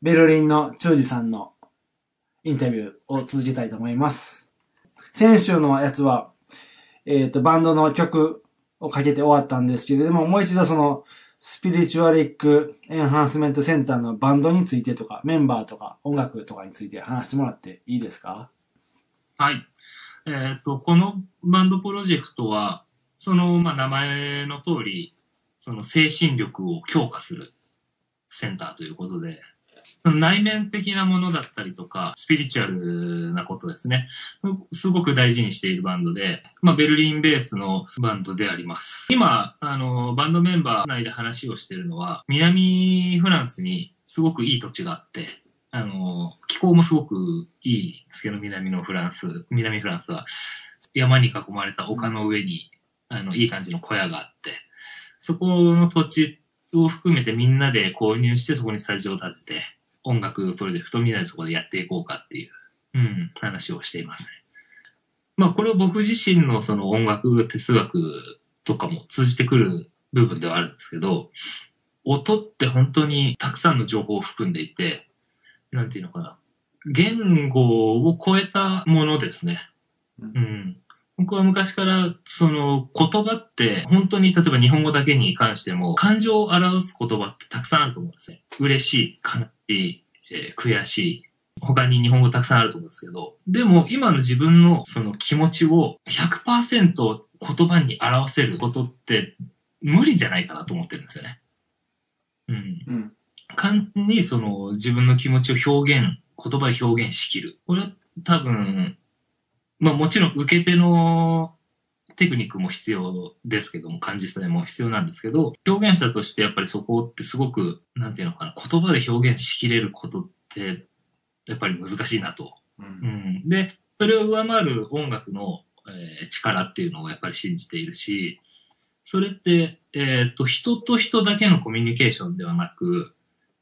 ベルリンのチュージさんのインタビューを続けたいと思います。先週のやつは、えっ、と、バンドの曲をかけて終わったんですけれども、もう一度その、スピリチュアリックエンハンスメントセンターのバンドについてとか、メンバーとか、音楽とかについて話してもらっていいですか？はい。えっ、と、このバンドプロジェクトは、その、まあ、名前の通り、その精神力を強化するセンターということで、内面的なものだったりとか、スピリチュアルなことですね。すごく大事にしているバンドで、まあ、ベルリンベースのバンドであります。今、あの、バンドメンバー内で話をしているのは、南フランスにすごくいい土地があって、あの、気候もすごくいいんですけど、南のフランス、南フランスは、山に囲まれた丘の上に、あの、いい感じの小屋があって、そこの土地を含めてみんなで購入して、そこにスタジオを建てて、音楽プロジェクトをみんなでそこでやっていこうかっていう、うん、話をしていますね。まあ、これは僕自身のその音楽哲学とかも通じてくる部分ではあるんですけど、音って本当にたくさんの情報を含んでいて、なんていうのかな。言語を超えたものですね。うん。僕は昔から、その言葉って、本当に例えば日本語だけに関しても、感情を表す言葉ってたくさんあると思うんですね。嬉しい、悲しい、えー悔しい。他に日本語たくさんあると思うんですけど、でも今の自分のその気持ちを100%言葉に表せることって無理じゃないかなと思ってるんですよね。うん。うん。簡単にその自分の気持ちを表現、言葉で表現しきる。これは多分、まあもちろん受け手のテクニックも必要ですけども、感じさえも必要なんですけど、表現者としてやっぱりそこってすごく、なんていうのかな、言葉で表現しきれることって、やっぱり難しいなと。う。うんん。で、それを上回る音楽の、えー力っていうのをやっぱり信じているし、それって、えっ、と、人と人だけのコミュニケーションではなく、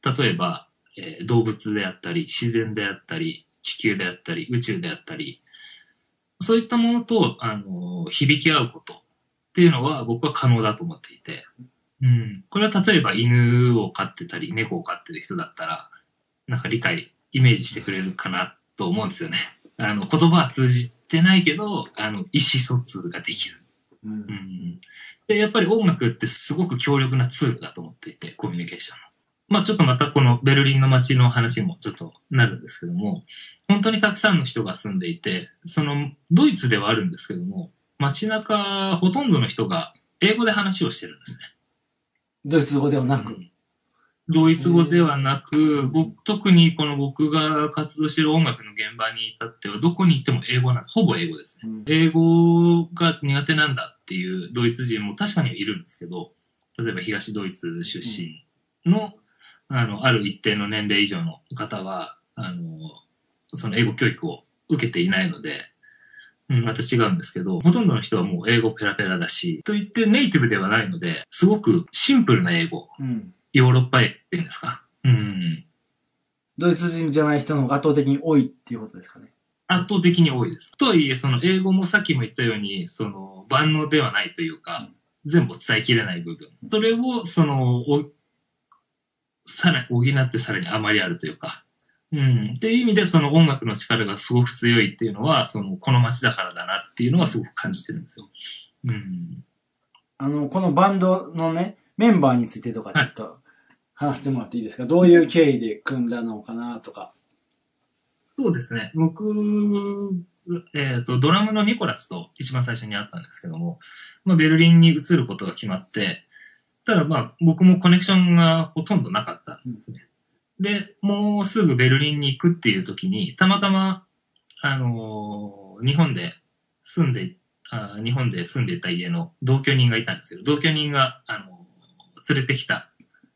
例えば、えー動物であったり、自然であったり、地球であったり、宇宙であったり、そういったものと、あの、響き合うことっていうのは僕は可能だと思っていて、うん。これは例えば犬を飼ってたり、猫を飼ってる人だったら、なんか理解、イメージしてくれるかなと思うんですよね。あの、言葉は通じてないけど、あの、意思疎通ができる。うんうん。で、やっぱり音楽ってすごく強力なツールだと思っていて、コミュニケーションの。まあちょっとまたこのベルリンの街の話もちょっとなるんですけども、本当にたくさんの人が住んでいて、そのドイツではあるんですけども、街中ほとんどの人が英語で話をしてるんですね。ドイツ語ではなく。ドイツ語ではなく、僕、特にこの僕が活動している音楽の現場に至っては、どこに行っても英語なんほぼ英語ですね。うん英語が苦手なんだっていうドイツ人も確かにはいるんですけど、例えば東ドイツ出身の、あの、ある一定の年齢以上の方は、あの、その英語教育を受けていないので、うん、また違うんですけど、ほとんどの人はもう英語ペラペラだし、と言ってネイティブではないので、すごくシンプルな英語、うん。ヨーロッパ英語っていうんですか？うん。ドイツ人じゃない人の方が圧倒的に多いっていうことですかね。圧倒的に多いです。とはいえ、その英語もさっきも言ったように、その万能ではないというか、全部伝えきれない部分。それを、その、おさらに補ってさらにあまりあるというか、うん。っていう意味で、その音楽の力がすごく強いっていうのは、その、この街だからだなっていうのはすごく感じてるんですよ。うん。あの、このバンドのね、メンバーについてとかちょっと話してもらっていいですか、どういう経緯で組んだのかなとか。そうですね。僕、えっ、と、ドラムのニコラスと一番最初に会ったんですけども、まあ、ベルリンに移ることが決まって、ただまあ、僕もコネクションがほとんどなかったんですね。で、もうすぐベルリンに行くっていう時に、たまたま、あのー日本で住んで、あ日本で住んでいた家の同居人がいたんですけど、同居人が、あのー連れてきた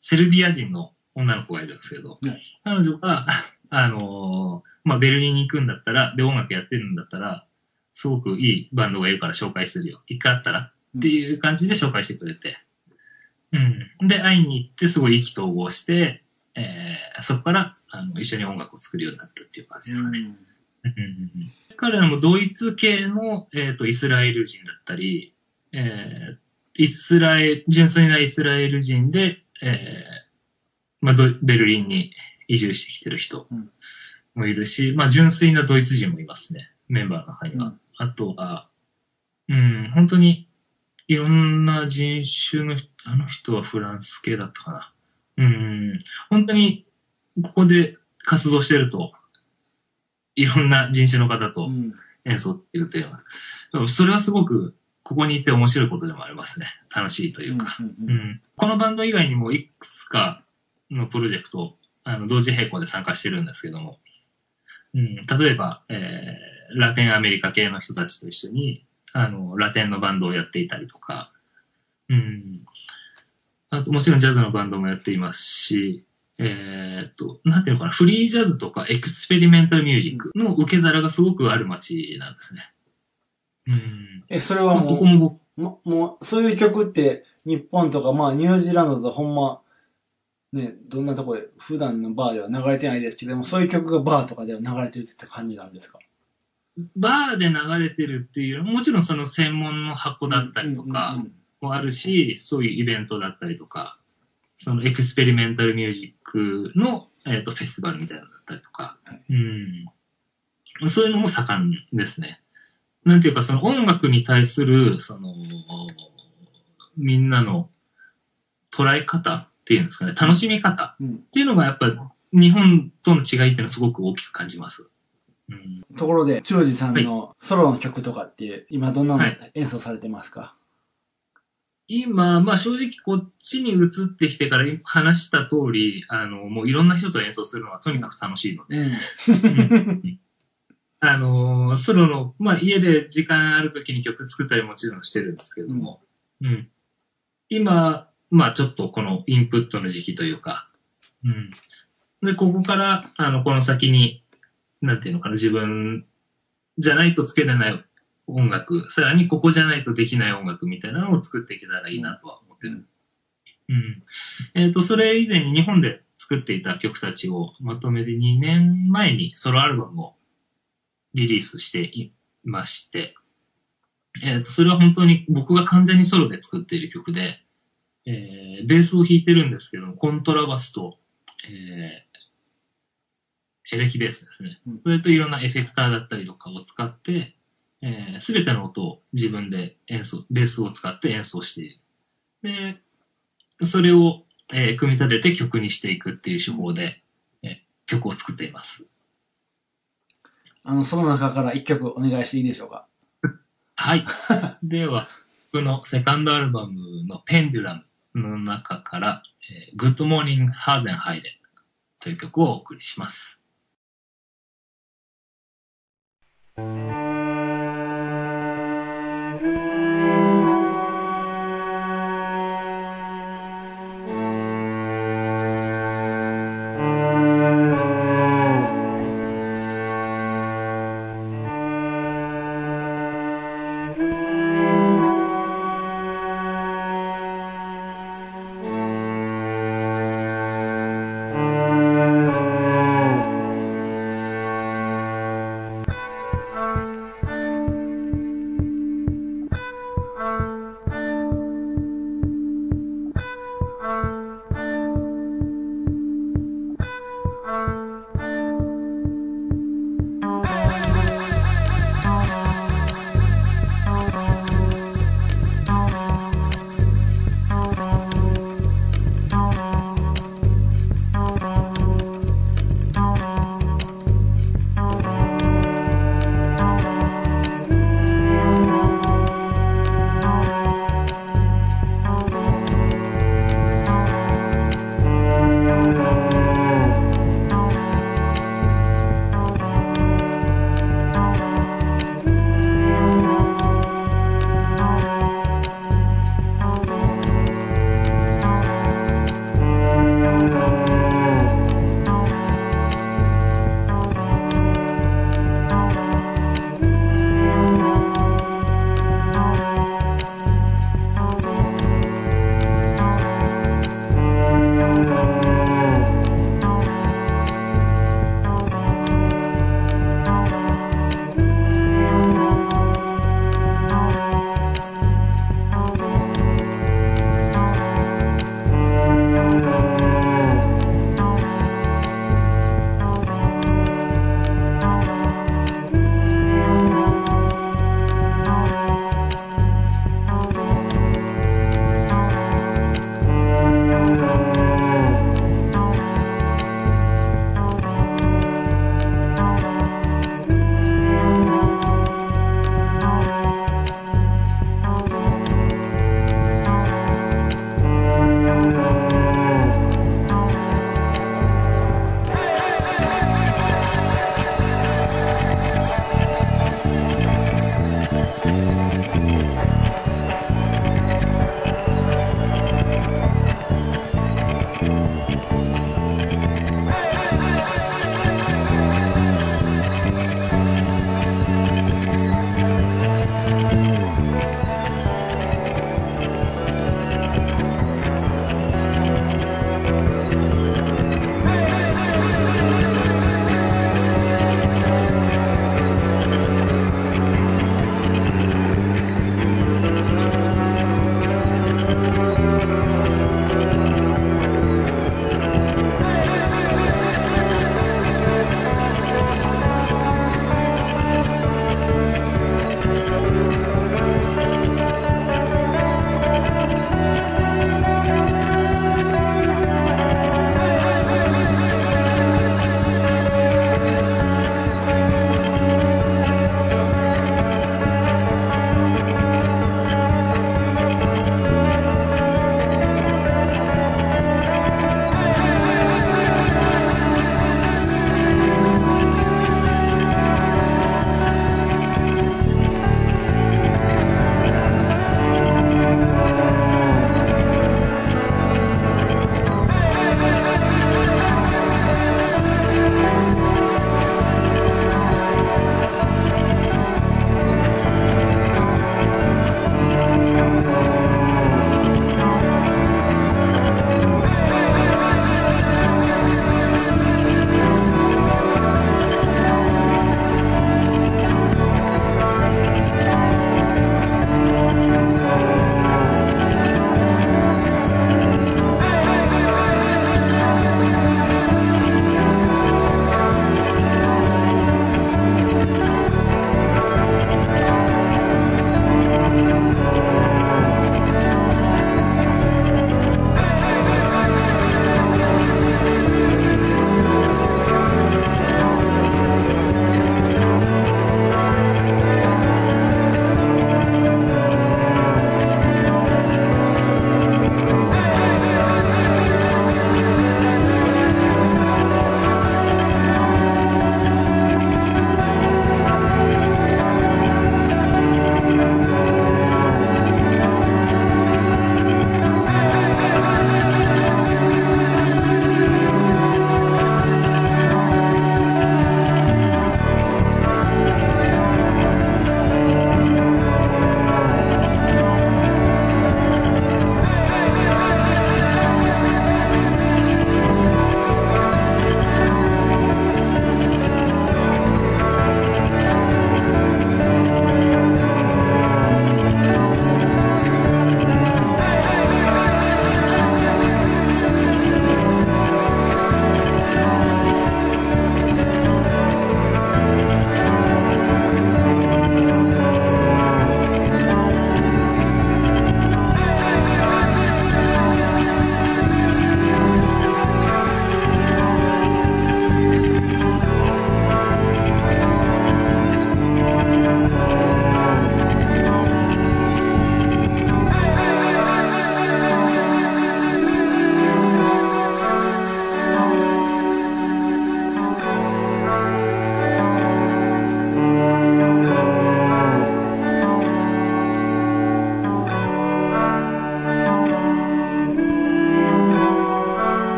セルビア人の女の子がいるんですけど、はい彼女が、あのーまあ、ベルリンに行くんだったら、で、音楽やってるんだったら、すごくいいバンドがいるから紹介するよ。一回あったらっていう感じで紹介してくれて。うん。で、会いに行って、すごい意気投合して、えー、そこから、あの、一緒に音楽を作るようになったっていう感じですかね。うんうんうん彼らもドイツ系の、えー、とイスラエル人だったり、えーイスラエル、純粋なイスラエル人で、えーまあ、ドベルリンに移住してきてる人うんもいるし、まあ、純粋なドイツ人もいますね。メンバーの中には。うんあとは、うん、本当にいろんな人種の人、あの人はフランス系だったかな。うん、本当にここで活動してると、いろんな人種の方とうん。演奏っていうというのは、でもそれはすごくここにいて面白いことでもありますね。楽しいというか。うんううんうんんこのバンド以外にもいくつかのプロジェクト、あの、同時並行で参加してるんですけども、うん、例えば、えー、ラテンアメリカ系の人たちと一緒に、あの、ラテンのバンドをやっていたりとか、うん、あと、もちろんジャズのバンドもやっていますし、えーっと、なんていうのかな、フリージャズとかエクスペリメンタルミュージックの受け皿がすごくある街なんですね。うん。え、それはまあここももももう、そういう曲って、日本とか、まあ、ニュージーランドだとほんま、ね、どんなとこで、普段のバーでは流れてないですけども、そういう曲がバーとかでは流れてるって感じなんですか？バーで流れてるっていう、もちろんその専門の箱だったりとかもあるし、そういうイベントだったりとか、その experimental music の、えっとフェスティバルみたいなのだったりとか、うん。そういうのも盛んですね。なんていうか、その音楽に対する、その、みんなの捉え方っていうんですかね、楽しみ方うんっていうのがやっぱ日本との違いっていうのはすごく大きく感じます。ところで、長司さんのソロの曲とかって、今どんなのはい。演奏されてますか、今、まあ正直こっちに移ってきてから話した通り、あの、もういろんな人と演奏するのはとにかく楽しいので、うん。あの、ソロの、まあ家で時間ある時に曲作ったりもちろんしてるんですけども、うん。今、まあちょっとこのインプットの時期というか、うん。で、ここから、あの、この先に、なんていうのかな、自分じゃないとつけれない音楽、さらにここじゃないとできない音楽みたいなのを作っていけたらいいなとは思ってる。うん。えっ、と、それ以前に日本で作っていた曲たちをまとめて2年前にソロアルバムをリリースしていまして、えっ、と、それは本当に僕が完全にソロで作っている曲で、えーベースを弾いてるんですけど、コントラバスと、えーエレキベースですねうん。それといろんなエフェクターだったりとかを使って、す、べ、ての音を自分で演奏、ベースを使って演奏している。で、それを、えー組み立てて曲にしていくっていう手法で、えー曲を作っています。あの、その中から一曲お願いしていいでしょうか？はい。では、僕のセカンドアルバムのペンデュラムの中から、えー、Good Morning Hasenheide という曲をお送りします。Thank you.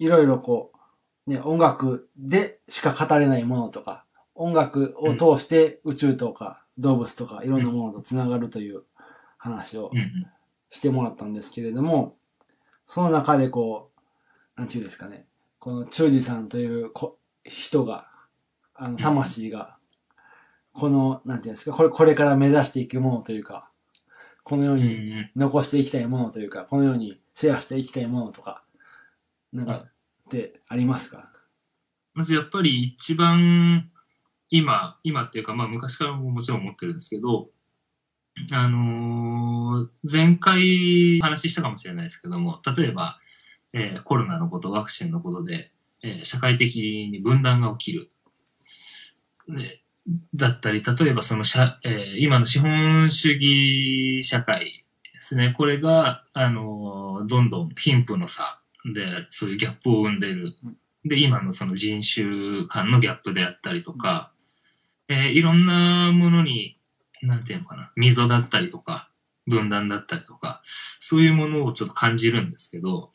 いろいろこう、ね、音楽でしか語れないものとか、音楽を通して宇宙とか動物とかいろんなものとつながるという話を。してもらったんですけれども、その中でこう、なんていうんですかね、この中治さんというこ人が、あの、魂が、この、なんていうんですか、これ、これから目指していくものというか、この世うにん。残していきたいものというか、この世にシェアしていきたいものとか、なんか、ってありますか？まずやっぱり一番今、今っていうか、まあ昔からももちろん思ってるんですけど、あのー前回話したかもしれないですけども、例えば、えーコロナのこと、ワクチンのことで、えー社会的に分断が起きる。でだったり、例えばそのしゃ、えー今の資本主義社会ですね。これが、あのーどんどん貧富の差で、そういうギャップを生んでいる。で、今のその人種間のギャップであったりとか、えーいろんなものに、なんていうのかな、溝だったりとか、分断だったりとか、そういうものをちょっと感じるんですけど、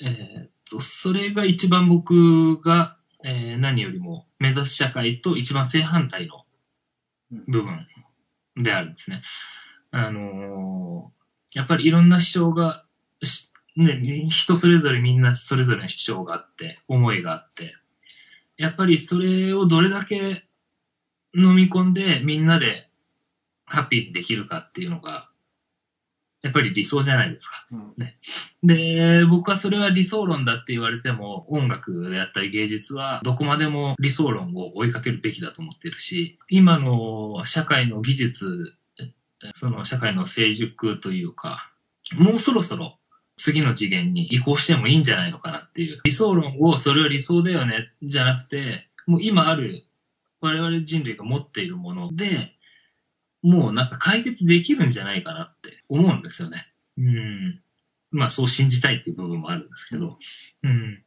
えーっと、それが一番僕が、えー何よりも目指す社会と一番正反対の部分であるんですね。あのーやっぱりいろんな主張が、しね、人それぞれみんなそれぞれの主張があって、思いがあって、やっぱりそれをどれだけ飲み込んでみんなでハッピーにできるかっていうのが、やっぱり理想じゃないですか。うん。で、僕はそれは理想論だって言われても、音楽であったり芸術はどこまでも理想論を追いかけるべきだと思ってるし、今の社会の技術、その社会の成熟というか、もうそろそろ次の次元に移行してもいいんじゃないのかなっていう。理想論をそれは理想だよね、じゃなくて、もう今ある我々人類が持っているもので、もうなんか解決できるんじゃないかなって思うんですよね。うん。まあそう信じたいっていう部分もあるんですけど、うん。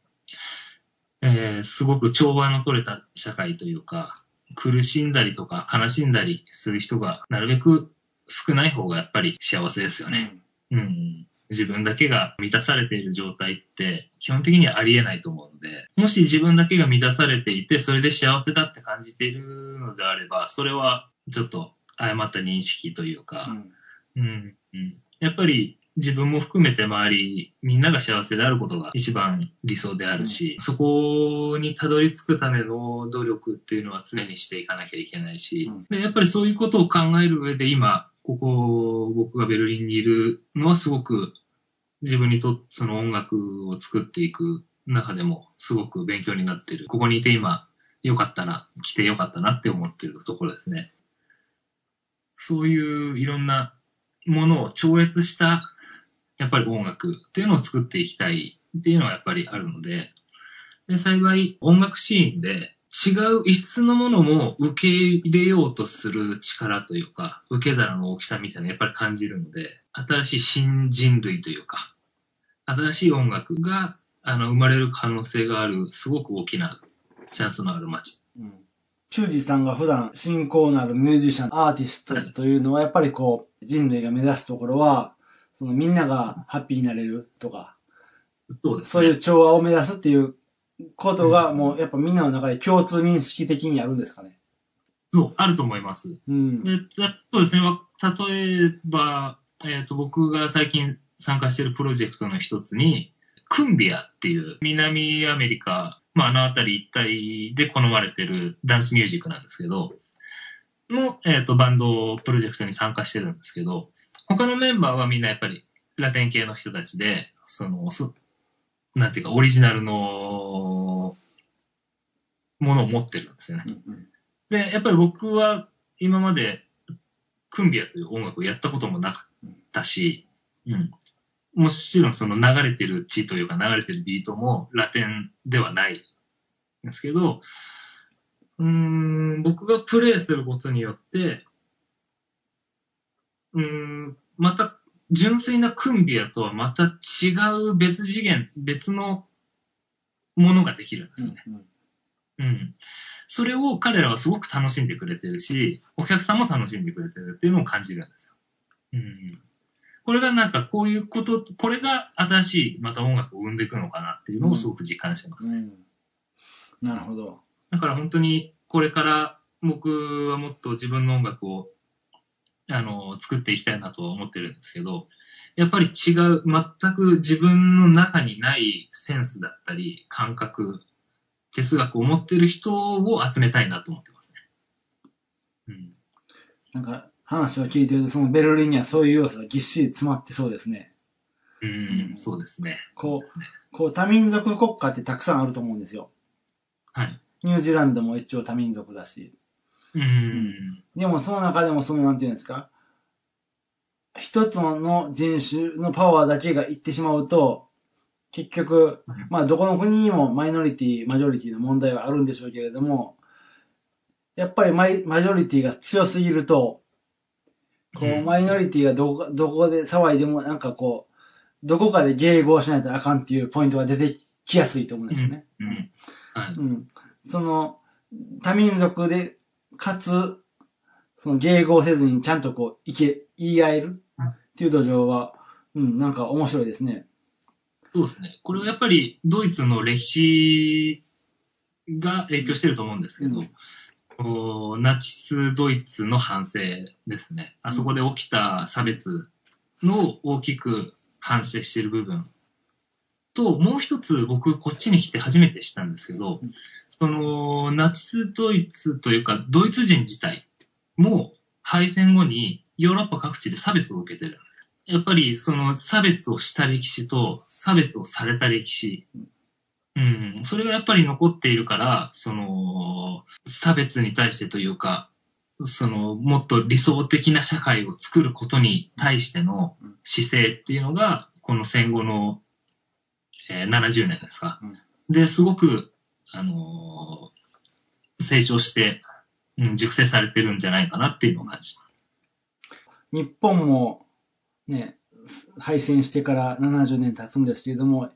えーすごく調和の取れた社会というか、苦しんだりとか悲しんだりする人がなるべく少ない方がやっぱり幸せですよね。うん。自分だけが満たされている状態って基本的にはありえないと思うので、もし自分だけが満たされていて、それで幸せだって感じているのであれば、それはちょっと誤った認識というか、うん。うんうん、やっぱり自分も含めて周り、みんなが幸せであることが一番理想であるし、そこにたどり着くための努力っていうのは常にしていかなきゃいけないし、うん。でやっぱりそういうことを考える上で今、ここ、僕がベルリンにいるのはすごく自分にとってその音楽を作っていく中でもすごく勉強になってる。ここにいて今、よかったな、来てよかったなって思ってるところですね。そういういろんなものを超越した、やっぱり音楽っていうのを作っていきたいっていうのはやっぱりあるので、で幸い音楽シーンで違う異質のものも受け入れようとする力というか、受け皿の大きさみたいなのやっぱり感じるので、新しい新人類というか、新しい音楽があの生まれる可能性がある、すごく大きなチャンスのある街。うん。チュージさんが普段信仰のあるミュージシャン、アーティストというのは、やっぱりこう、人類が目指すところは、そのみんながハッピーになれるとか、そうですね。そういう調和を目指すっていうことが、もうやっぱみんなの中で共通認識的にあるんですかね。そう、あると思います。うん。でそうですね。わ例えば、えっ、と、僕が最近参加しているプロジェクトの一つに、クンビアっていう南アメリカ、まあ、あの辺り一帯で好まれてるダンスミュージックなんですけど、の、えっ、と、バンドプロジェクトに参加してるんですけど、他のメンバーはみんなやっぱりラテン系の人たちで、その、そなんていうか、オリジナルのものを持ってるんですよね。うんで、やっぱり僕は今までクンビアという音楽をやったこともなかったし、うん。もちろんその流れてる地というか流れてるビートもラテンではないんですけど、うーん、僕がプレイすることによって、うーん、また純粋なクンビアとはまた違う別次元、別のものができるんですよね。うんうん。それを彼らはすごく楽しんでくれてるし、お客さんも楽しんでくれてるっていうのを感じるんですよ。うん。これがなんかこういうこと、これが新しいまた音楽を生んでいくのかなっていうのをすごく実感してますね。うん。なるほど。だから本当にこれから僕はもっと自分の音楽をあの作っていきたいなとは思ってるんですけど、やっぱり違う、全く自分の中にないセンスだったり、感覚、哲学を持ってる人を集めたいなと思ってますね。うん。なんか、話を聞いてると、そのベルリンにはそういう要素がぎっしり詰まってそうですね。うん、そうですね。こう、こう多民族国家ってたくさんあると思うんですよ。はい。ニュージーランドも一応多民族だし。うん。でもその中でもその、なんていうんですか、一つの人種のパワーだけがいってしまうと、結局、まあどこの国にもマイノリティ、マジョリティの問題はあるんでしょうけれども、やっぱりマイマジョリティが強すぎると、こう、うんマイノリティがどこか、どこで騒いでもなんかこう、どこかで迎合しないとあかんっていうポイントが出てきやすいと思うんですよね。うん。はい。うん。その、多民族で、かつ、その迎合せずにちゃんとこう、いけ、言い合える？っていう土壌は、うん、なんか面白いですね。そうですね。これはやっぱりドイツの歴史が影響してると思うんですけど、うんナチスドイツの反省ですね。あそこで起きた差別の大きく反省している部分と、もう一つ僕こっちに来て初めて知ったんですけど、うん。そのナチスドイツというかドイツ人自体も敗戦後にヨーロッパ各地で差別を受けてるんです。やっぱりその差別をした歴史と差別をされた歴史、うん、それがやっぱり残っているから、その差別に対してというか、そのもっと理想的な社会を作ることに対しての姿勢っていうのが、この戦後の、えー70年ですか。で、すごく、あのー成長して、うん、熟成されてるんじゃないかなっていうのを感じます。日本も、ね、敗戦してから70年経つんですけれども、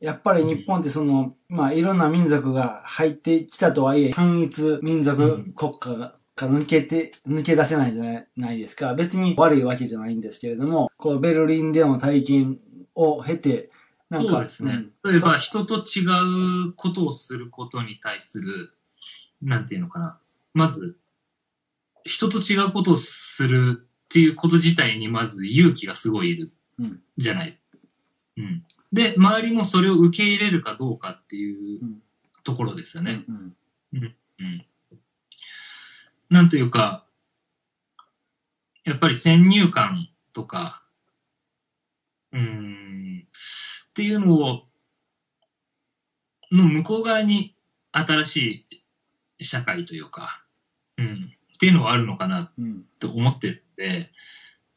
やっぱり日本ってその、まあいろんな民族が入ってきたとはいえ、単一民族国家が、から抜けて、抜け出せないじゃないないですか。別に悪いわけじゃないんですけれども、こうベルリンでの体験を経て、なんか、そうですね。うん例えば、人と違うことをすることに対する、なんていうのかな。まず、人と違うことをするっていうこと自体にまず勇気がすごいいるうんじゃない。うん。で、周りもそれを受け入れるかどうかっていううんところですよね。うんうん。なんというか、やっぱり先入観とか、うーん、っていうのを、の向こう側に新しい社会というか、うん、っていうのはあるのかなうんと思ってるんで、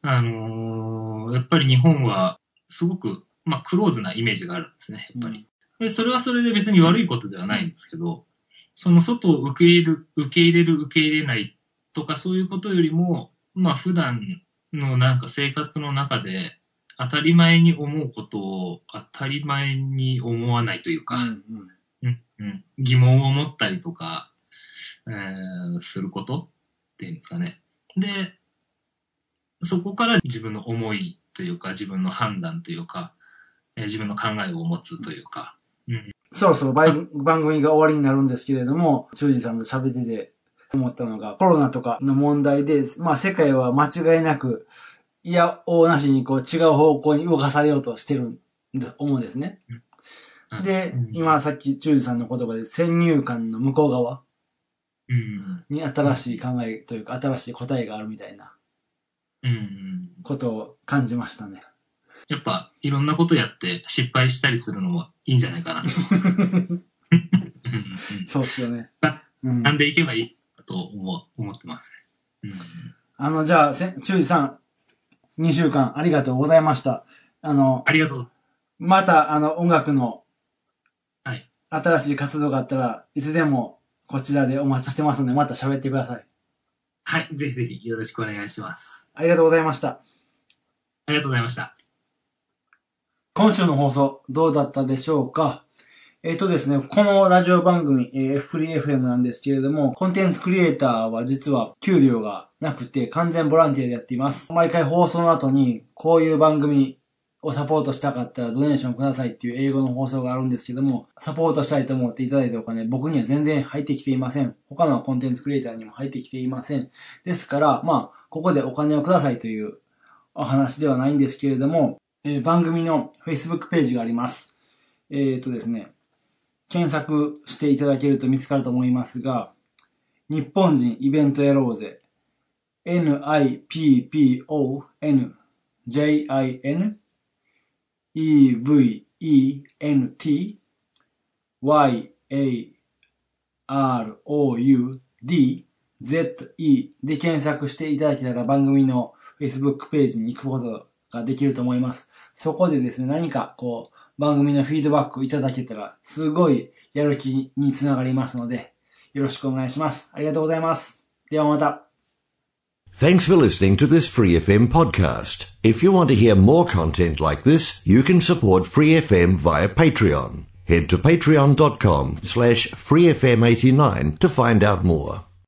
あのーやっぱり日本はすごく、まあ、クローズなイメージがあるんですね、やっぱり。で、それはそれで別に悪いことではないんですけど、その外を受け入れる、受け入れる、受け入れないとかそういうことよりも、まあ普段のなんか生活の中で当たり前に思うことを当たり前に思わないというか、うんうん。うん、疑問を持ったりとか、えーすることっていうんですかね。で、そこから自分の思いというか、自分の判断というか、えー自分の考えを持つというか、そろそろ番番組が終わりになるんですけれども、中治さんと喋ってて思ったのが、コロナとかの問題で、まあ世界は間違いなく、いや、おうなしにこう違う方向に動かされようとしてるんだ思うんですね。うんでうん、今さっき中治さんの言葉で先入観の向こう側うん、に新しい考えというか新しい答えがあるみたいな。ことを感じましたね。やっぱ、いろんなことやって失敗したりするのもいいんじゃないかな そうっすよねあ。うんなんでいけばいいと思う思ってますね。うんあの、じゃあ、せ中治さん、2週間ありがとうございました。あの、ありがとう。また、あの、音楽の、はい。新しい活動があったらいつでもこちらでお待ちしてますので、また喋ってください。はい。ぜひぜひよろしくお願いします。ありがとうございました。ありがとうございました。今週の放送、どうだったでしょうか？えっ、とですね、このラジオ番組、えー、フリー FM なんですけれども、コンテンツクリエイターは実は給料がなくて完全ボランティアでやっています。毎回放送の後に、こういう番組をサポートしたかったらドネーションくださいっていう英語の放送があるんですけども、サポートしたいと思っていただいたお金、僕には全然入ってきていません。他のコンテンツクリエイターにも入ってきていません。ですから、まあ、ここでお金をくださいというお話ではないんですけれども、えー番組の Facebook ページがあります。えっ、とですね、検索していただけると見つかると思いますが、日本人イベントやろうぜ。N-I-P-P-O-N J-I-N E-V-E-N-T Y-A-R-O-U-D Z-E で検索していただけたら番組の Facebook ページに行くことができると思います。そこでですね、何かこう、番組のフィードバックをいただけたら、すごいやる気につながりますので、よろしくお願いします。ありがとうございます。ではまた。Thanks for listening to this Free FM podcast. If you want to hear more content like this, you can support Free FM via Patreon. Head to patreon.com slash freefm89 to find out more.